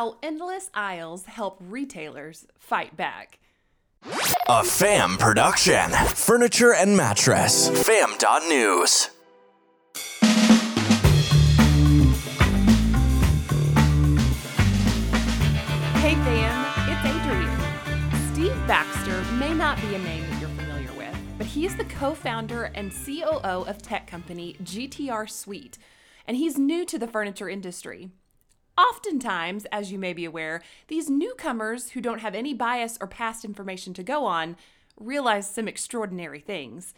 how endless aisles help retailers fight back. A fam production. Furniture and mattress. Fam.news. Hey fam, it's Adrian. Steve Baxter may not be a name that you're familiar with, but he's the co founder and COO of tech company GTR Suite, and he's new to the furniture industry. Oftentimes, as you may be aware, these newcomers who don't have any bias or past information to go on realize some extraordinary things.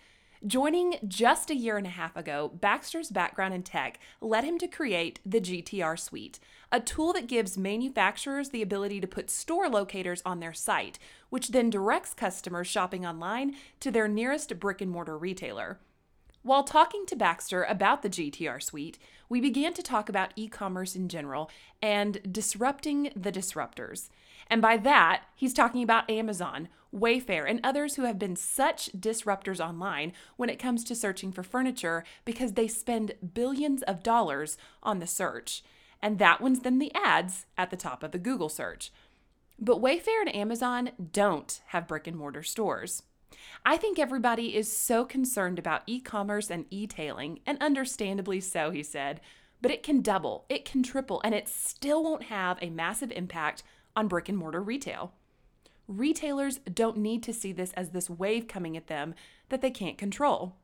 Joining just a year and a half ago, Baxter's background in tech led him to create the GTR Suite, a tool that gives manufacturers the ability to put store locators on their site, which then directs customers shopping online to their nearest brick and mortar retailer. While talking to Baxter about the GTR suite, we began to talk about e commerce in general and disrupting the disruptors. And by that, he's talking about Amazon, Wayfair, and others who have been such disruptors online when it comes to searching for furniture because they spend billions of dollars on the search. And that one's then the ads at the top of the Google search. But Wayfair and Amazon don't have brick and mortar stores. I think everybody is so concerned about e commerce and e tailing, and understandably so, he said, but it can double, it can triple, and it still won't have a massive impact on brick and mortar retail. Retailers don't need to see this as this wave coming at them that they can't control.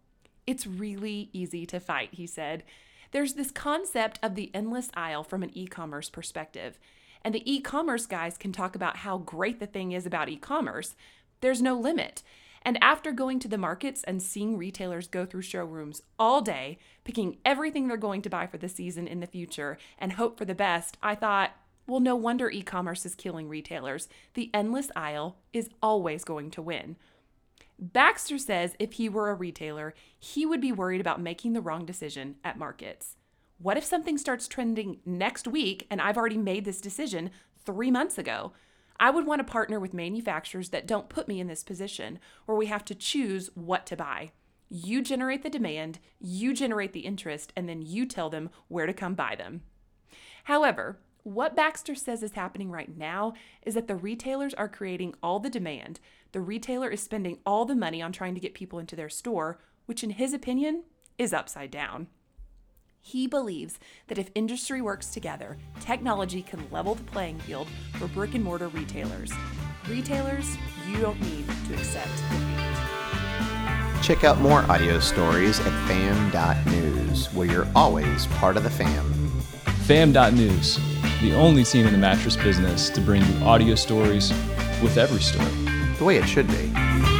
It's really easy to fight, he said. There's this concept of the endless aisle from an e commerce perspective. And the e commerce guys can talk about how great the thing is about e commerce. There's no limit. And after going to the markets and seeing retailers go through showrooms all day, picking everything they're going to buy for the season in the future and hope for the best, I thought, well, no wonder e commerce is killing retailers. The endless aisle is always going to win. Baxter says if he were a retailer, he would be worried about making the wrong decision at markets. What if something starts trending next week and I've already made this decision three months ago? I would want to partner with manufacturers that don't put me in this position where we have to choose what to buy. You generate the demand, you generate the interest, and then you tell them where to come buy them. However, what Baxter says is happening right now is that the retailers are creating all the demand. The retailer is spending all the money on trying to get people into their store, which, in his opinion, is upside down. He believes that if industry works together, technology can level the playing field for brick and mortar retailers. Retailers, you don't need to accept defeat. Check out more audio stories at fam.news, where you're always part of the fam. Fam.news, the only team in the mattress business to bring you audio stories with every story. The way it should be.